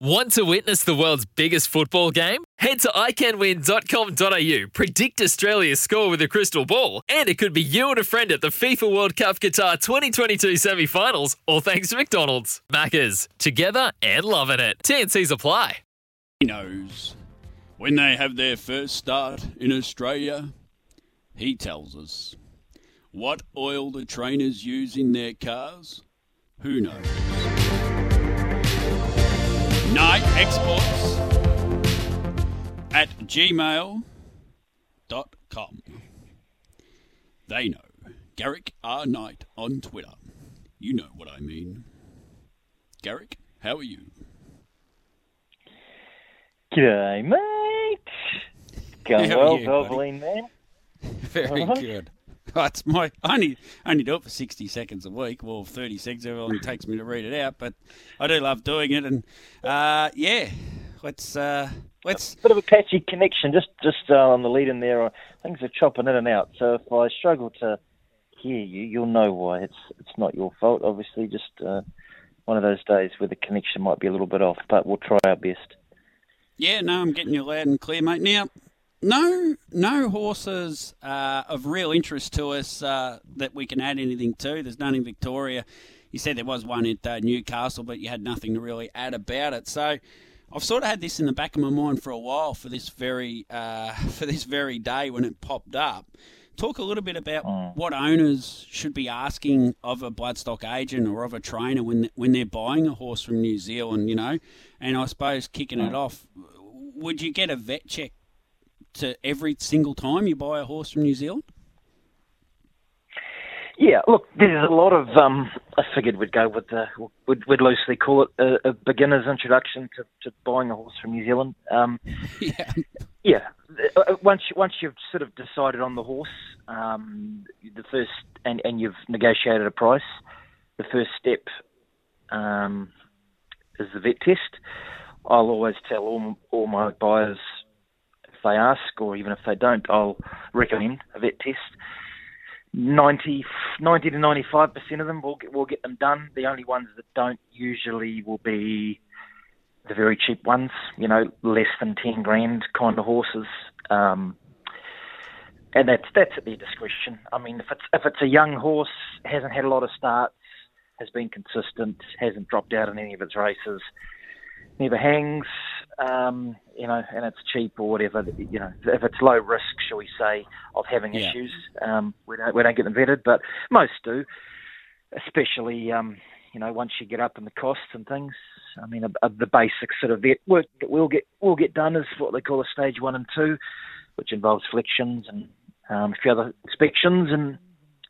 Want to witness the world's biggest football game? Head to iCanWin.com.au, predict Australia's score with a crystal ball, and it could be you and a friend at the FIFA World Cup Qatar 2022 semi finals, all thanks to McDonald's. Maccas, together and loving it. TNC's apply. He knows when they have their first start in Australia, he tells us. What oil the trainers use in their cars? Who knows? Knight Exports at gmail.com. They know. Garrick R. Knight on Twitter. You know what I mean. Garrick, how are you? G'day, mate. Going well, you, Valvoline man. Very good. That's my only only do it for sixty seconds a week. Well, thirty seconds. Everyone takes me to read it out, but I do love doing it. And uh, yeah, let's uh, let's Bit of a patchy connection, just just uh, on the lead in there. Things are chopping in and out. So if I struggle to hear you, you'll know why. It's it's not your fault, obviously. Just uh, one of those days where the connection might be a little bit off, but we'll try our best. yeah. No, I'm getting you loud and clear, mate. Now, no no horses uh, of real interest to us uh, that we can add anything to. There's none in Victoria. You said there was one at uh, Newcastle, but you had nothing to really add about it. So. I've sort of had this in the back of my mind for a while for this very uh, for this very day when it popped up. Talk a little bit about what owners should be asking of a bloodstock agent or of a trainer when when they're buying a horse from New Zealand, you know. And I suppose kicking it off, would you get a vet check to every single time you buy a horse from New Zealand? Yeah, look, there's a lot of. Um, I figured we'd go with the. We'd, we'd loosely call it a, a beginner's introduction to, to buying a horse from New Zealand. Um, yeah. Yeah, uh, once once you've sort of decided on the horse, um, the first and and you've negotiated a price, the first step um, is the vet test. I'll always tell all all my buyers they ask or even if they don't, I'll recommend a vet test. 90, 90 to ninety five percent of them will get, will get them done. The only ones that don't usually will be the very cheap ones, you know, less than ten grand kind of horses. Um, and that's that's at their discretion. I mean, if it's if it's a young horse, hasn't had a lot of starts, has been consistent, hasn't dropped out in any of its races, never hangs, um, you know, and it's cheap or whatever. You know, if it's low risk, shall we say, of having Yeah. issues, um, we don't we don't get them vetted, but most do, especially um, you know once you get up in the costs and things. I mean, a, a, the basic sort of vet work that we'll get will get done is what they call a stage one and two, which involves flexions and um, a few other inspections, and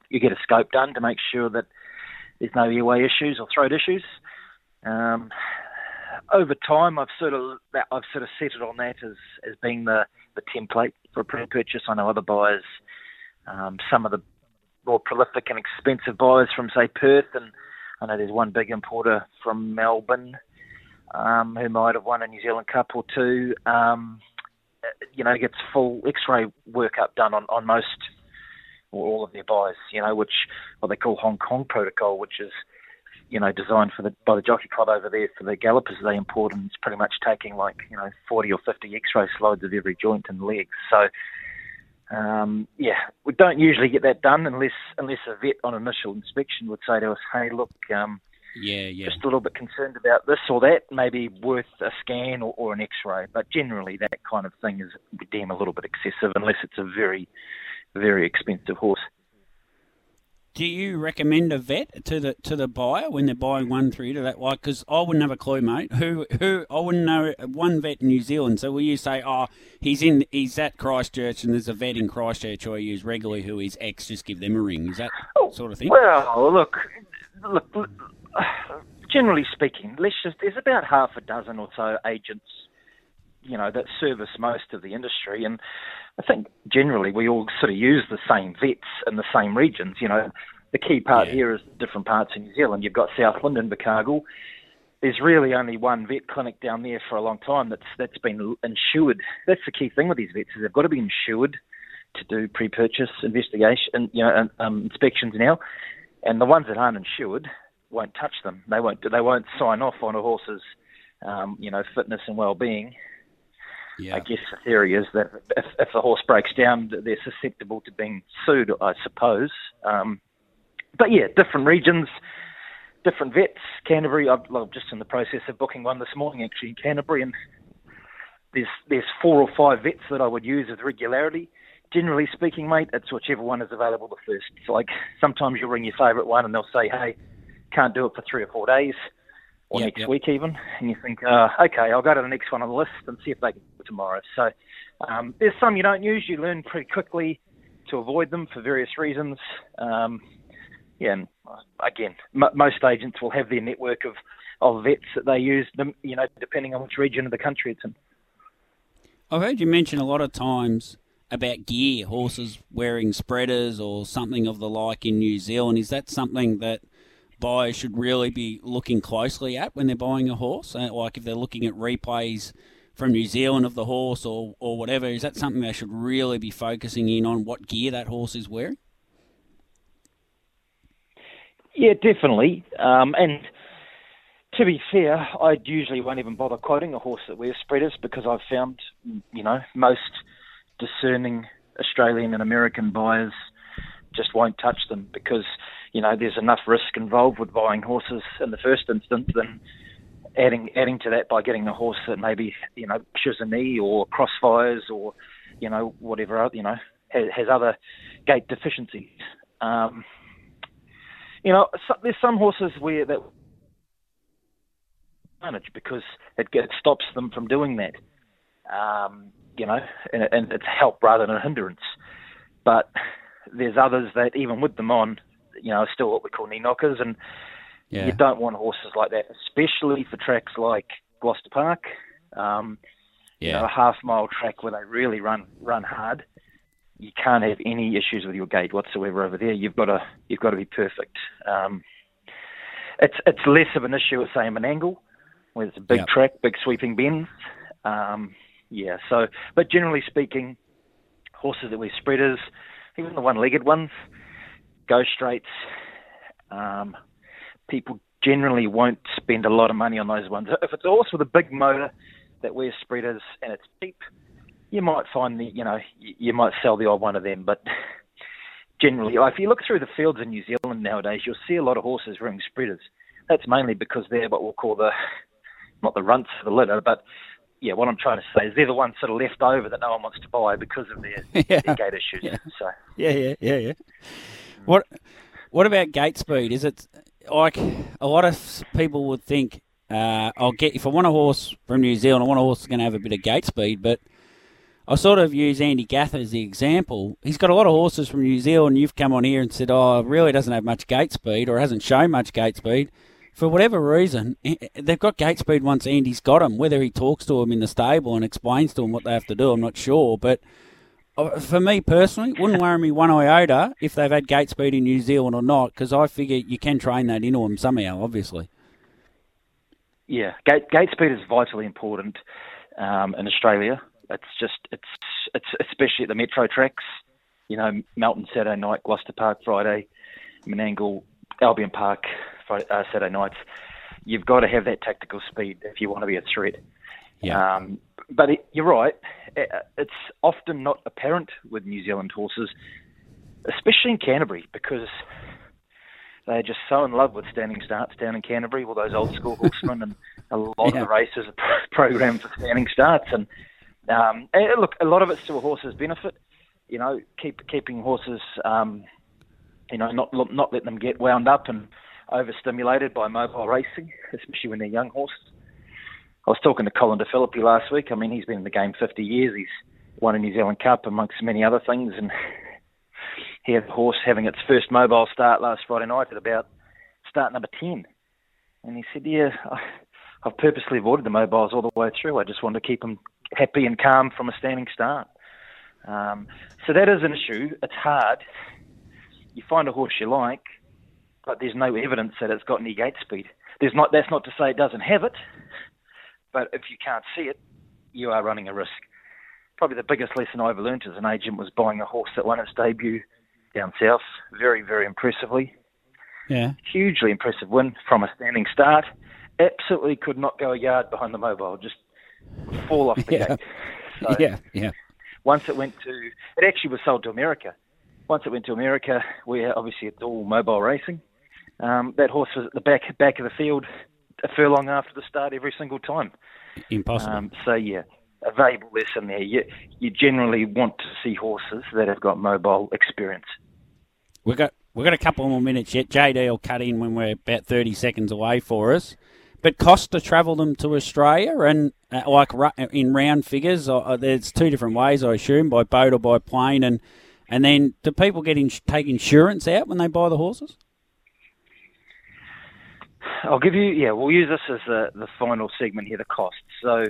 you get a scope done to make sure that there's no airway issues or throat issues. Um, over time, I've sort of I've sort of set it on that as as being the the template for a pre-purchase. I know other buyers, um, some of the more prolific and expensive buyers from say Perth, and I know there's one big importer from Melbourne um, who might have won a New Zealand Cup or two. Um, you know, gets full X-ray workup done on on most or all of their buyers. You know, which what they call Hong Kong protocol, which is you know, designed for the by the jockey club over there for the gallopers they import, and it's pretty much taking like you know forty or fifty X-ray slides of every joint and legs. So, um, yeah, we don't usually get that done unless unless a vet on initial inspection would say to us, "Hey, look, um, Yeah, yeah. just a little bit concerned about this or that, maybe worth a scan or, or an X-ray." But generally, that kind of thing is we deem a little bit excessive unless it's a very very expensive horse. Do you recommend a vet to the to the buyer when they're buying one through to that? Like, because I wouldn't have a clue, mate. Who who I wouldn't know one vet in New Zealand. So will you say, oh, he's in, he's at Christchurch, and there's a vet in Christchurch who I use regularly who is X. Just give them a ring. Is that sort of thing? Well, look, look, look, generally speaking, let's just there's about half a dozen or so agents, you know, that service most of the industry, and I think generally we all sort of use the same vets in the same regions. You know, the key part yeah. here is different parts of New Zealand. You've got Southland and Invercargill. There's really only one vet clinic down there for a long time that's that's been insured. That's the key thing with these vets is they've got to be insured to do pre-purchase investigation, you know, um, inspections now, and the ones that aren't insured won't touch them. They won't. They won't sign off on a horse's, um, you know, fitness and well-being. Yeah. I guess the theory is that if, if the horse breaks down, they're susceptible to being sued. I suppose. Um, but yeah, different regions, different vets. Canterbury. I'm just in the process of booking one this morning, actually in Canterbury, and there's there's four or five vets that I would use with regularity generally speaking, mate, it's whichever one is available the first. It's like sometimes you'll ring your favourite one and they'll say, hey, can't do it for three or four days or yep, next yep. week even. And you think, uh, okay, I'll go to the next one on the list and see if they can do it tomorrow. So um, there's some you don't use. You learn pretty quickly to avoid them for various reasons. Um, yeah, and uh, again, m- most agents will have their network of, of vets that they use, them, you know, depending on which region of the country it's in. I've heard you mention a lot of times about gear, horses wearing spreaders or something of the like in New Zealand. Is that something that buyers should really be looking closely at when they're buying a horse? Uh, like if they're looking at replays from New Zealand of the horse or, or whatever, is that something they should really be focusing in on what gear that horse is wearing? Yeah, definitely. Um, and to be fair, I usually won't even bother quoting a horse that wears spreaders because I've found, you know, most discerning Australian and American buyers just won't touch them because you know there's enough risk involved with buying horses in the first instance than adding adding to that by getting a horse that maybe you know pushes a knee or crossfires or you know whatever you know has, has other gait deficiencies. Um, you know, so, there's some horses where that manage because it, it stops them from doing that. Um, you know, and, and it's help rather than a hindrance. But there's others that even with them on, you know, are still what we call knee knockers, and yeah. you don't want horses like that, especially for tracks like Gloucester Park. Um, yeah. You know, a half mile track where they really run run hard. You can't have any issues with your gait whatsoever over there. You've got to you've got to be perfect. Um, it's it's less of an issue at say Menangle, where it's a big yep. track, big sweeping bends. Um, yeah. So, but generally speaking, horses that wear spreaders, even the one-legged ones, go straights. Um, people generally won't spend a lot of money on those ones. If it's a horse with a big motor that wears spreaders and it's cheap, you might find the you know you might sell the odd one of them, but generally, if you look through the fields in New Zealand nowadays, you'll see a lot of horses wearing spreaders. That's mainly because they're what we'll call the not the runts for the litter, but yeah, what I'm trying to say is they're the ones sort of left over that no one wants to buy because of their, yeah. their gait issues. Yeah. So yeah, yeah, yeah, yeah. What what about gate speed? Is it like a lot of people would think? Uh, I'll get if I want a horse from New Zealand, I want a horse that's going to have a bit of gate speed, but I sort of use Andy Gath as the example. He's got a lot of horses from New Zealand. You've come on here and said, "Oh, really doesn't have much gate speed, or hasn't shown much gate speed." For whatever reason, they've got gate speed once Andy's got him. Whether he talks to him in the stable and explains to him what they have to do, I'm not sure. But uh, for me personally, wouldn't worry me one iota if they've had gate speed in New Zealand or not, because I figure you can train that into them somehow, obviously. Yeah, gate, gate speed is vitally important um, in Australia. It's just it's it's especially at the metro tracks. You know, Melton Saturday night, Gloucester Park Friday, Menangle, Albion Park uh, Saturday nights, you've got to have that tactical speed if you want to be a threat. Yeah. Um, but it, you're right. It's often not apparent with New Zealand horses, especially in Canterbury, because they're just so in love with standing starts down in Canterbury. All those old school horsemen and a lot yeah. of the races are programmed for standing starts. And, um, and look, a lot of it's to a horse's benefit. You know, keep keeping horses, um, you know, not not letting them get wound up and overstimulated by mobile racing, especially when they're young horses. I was talking to Colin De Filippi last week. I mean, he's been in the game 50 years. He's won a New Zealand Cup amongst many other things, and he had a horse having its first mobile start last Friday night at about start number 10. And he said, yeah, I've purposely avoided the mobiles all the way through. I just want to keep them happy and calm from a standing start. Um, so that is an issue. It's hard. You find a horse you like, but there's no evidence that it's got any gate speed. There's not. That's not to say it doesn't have it, but if you can't see it, you are running a risk. Probably the biggest lesson I ever learned as an agent was buying a horse that won its debut down south, very, very impressively. Yeah. Hugely impressive win from a standing start. Absolutely could not go a yard behind the mobile, just fall off the yeah. gate. So yeah, yeah. Once it went to, it actually was sold to America. Once it went to America, where obviously it's all mobile racing, um, that horse was at the back back of the field a furlong after the start every single time. Impossible. Um, so yeah, a valuable lesson there. You, you generally want to see horses that have got mobile experience. We've got we've got a couple more minutes yet. JD will cut in when we're about thirty seconds away for us. But cost to travel them to Australia and uh, like in round figures, uh, there's two different ways, I assume, by boat or by plane. And and then do people get in, take insurance out when they buy the horses? I'll give you, yeah, we'll use this as the, the final segment here, the cost. So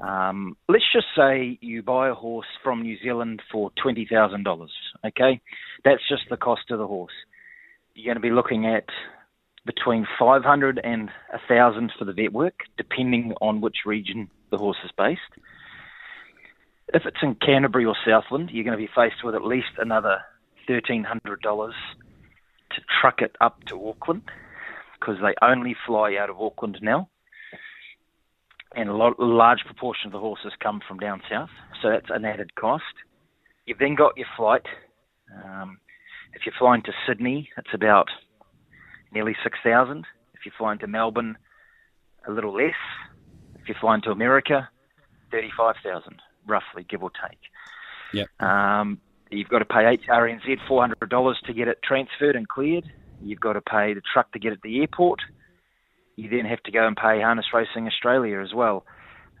um, let's just say you buy a horse from New Zealand for $20,000, okay? That's just the cost of the horse. You're going to be looking at between 500 and 1,000 for the vet work, depending on which region the horse is based. If it's in Canterbury or Southland, you're going to be faced with at least another $1,300 to truck it up to Auckland because they only fly out of Auckland now and a, lot, large proportion of the horses come from down south, so that's an added cost. You've then got your flight. Um, if you're flying to Sydney, it's about nearly six thousand. If you're flying to Melbourne, a little less. If you're flying to America, thirty-five thousand, roughly, give or take. Yep. Um, you've got to pay HRNZ four hundred dollars to get it transferred and cleared. You've got to pay the truck to get it to the airport you then have to go and pay Harness Racing Australia as well.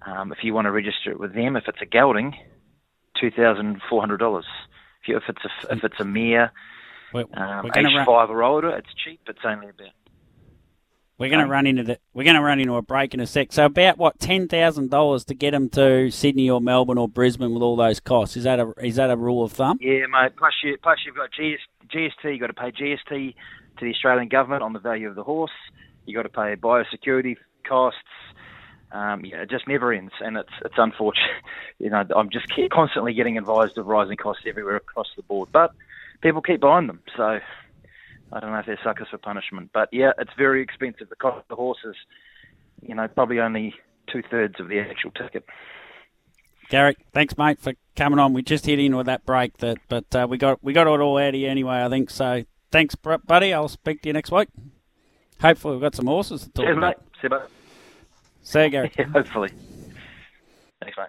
Um, if you want to register it with them, if it's a gelding, two thousand four hundred dollars. If, if it's a if it's a mare, we're, um, we're age run, five or older, it's cheap. It's only about. We're going to um, run into the. We're going to run into a break in a sec. So about what ten thousand dollars to get them to Sydney or Melbourne or Brisbane with all those costs. Is that a is that a rule of thumb? Yeah, mate. Plus you plus you've got GS, GST. You've got to pay GST to the Australian government on the value of the horse. You've got to pay biosecurity costs. Um, yeah, it just never ends, and it's it's unfortunate. You know, I'm just constantly getting advised of rising costs everywhere across the board, but people keep buying them. So I don't know if they're suckers for punishment, but yeah, it's very expensive. The cost of the horses, you know, probably only two thirds of the actual ticket. Garrick, thanks, mate, for coming on. We just hit in with that break, that, but uh, we got we got it all out of you anyway. I think so. Thanks, buddy. I'll speak to you next week. Hopefully, we've got some horses to talk Cheers, about. mate. See you, mate. See you, Gary. Yeah, hopefully. Thanks, mate.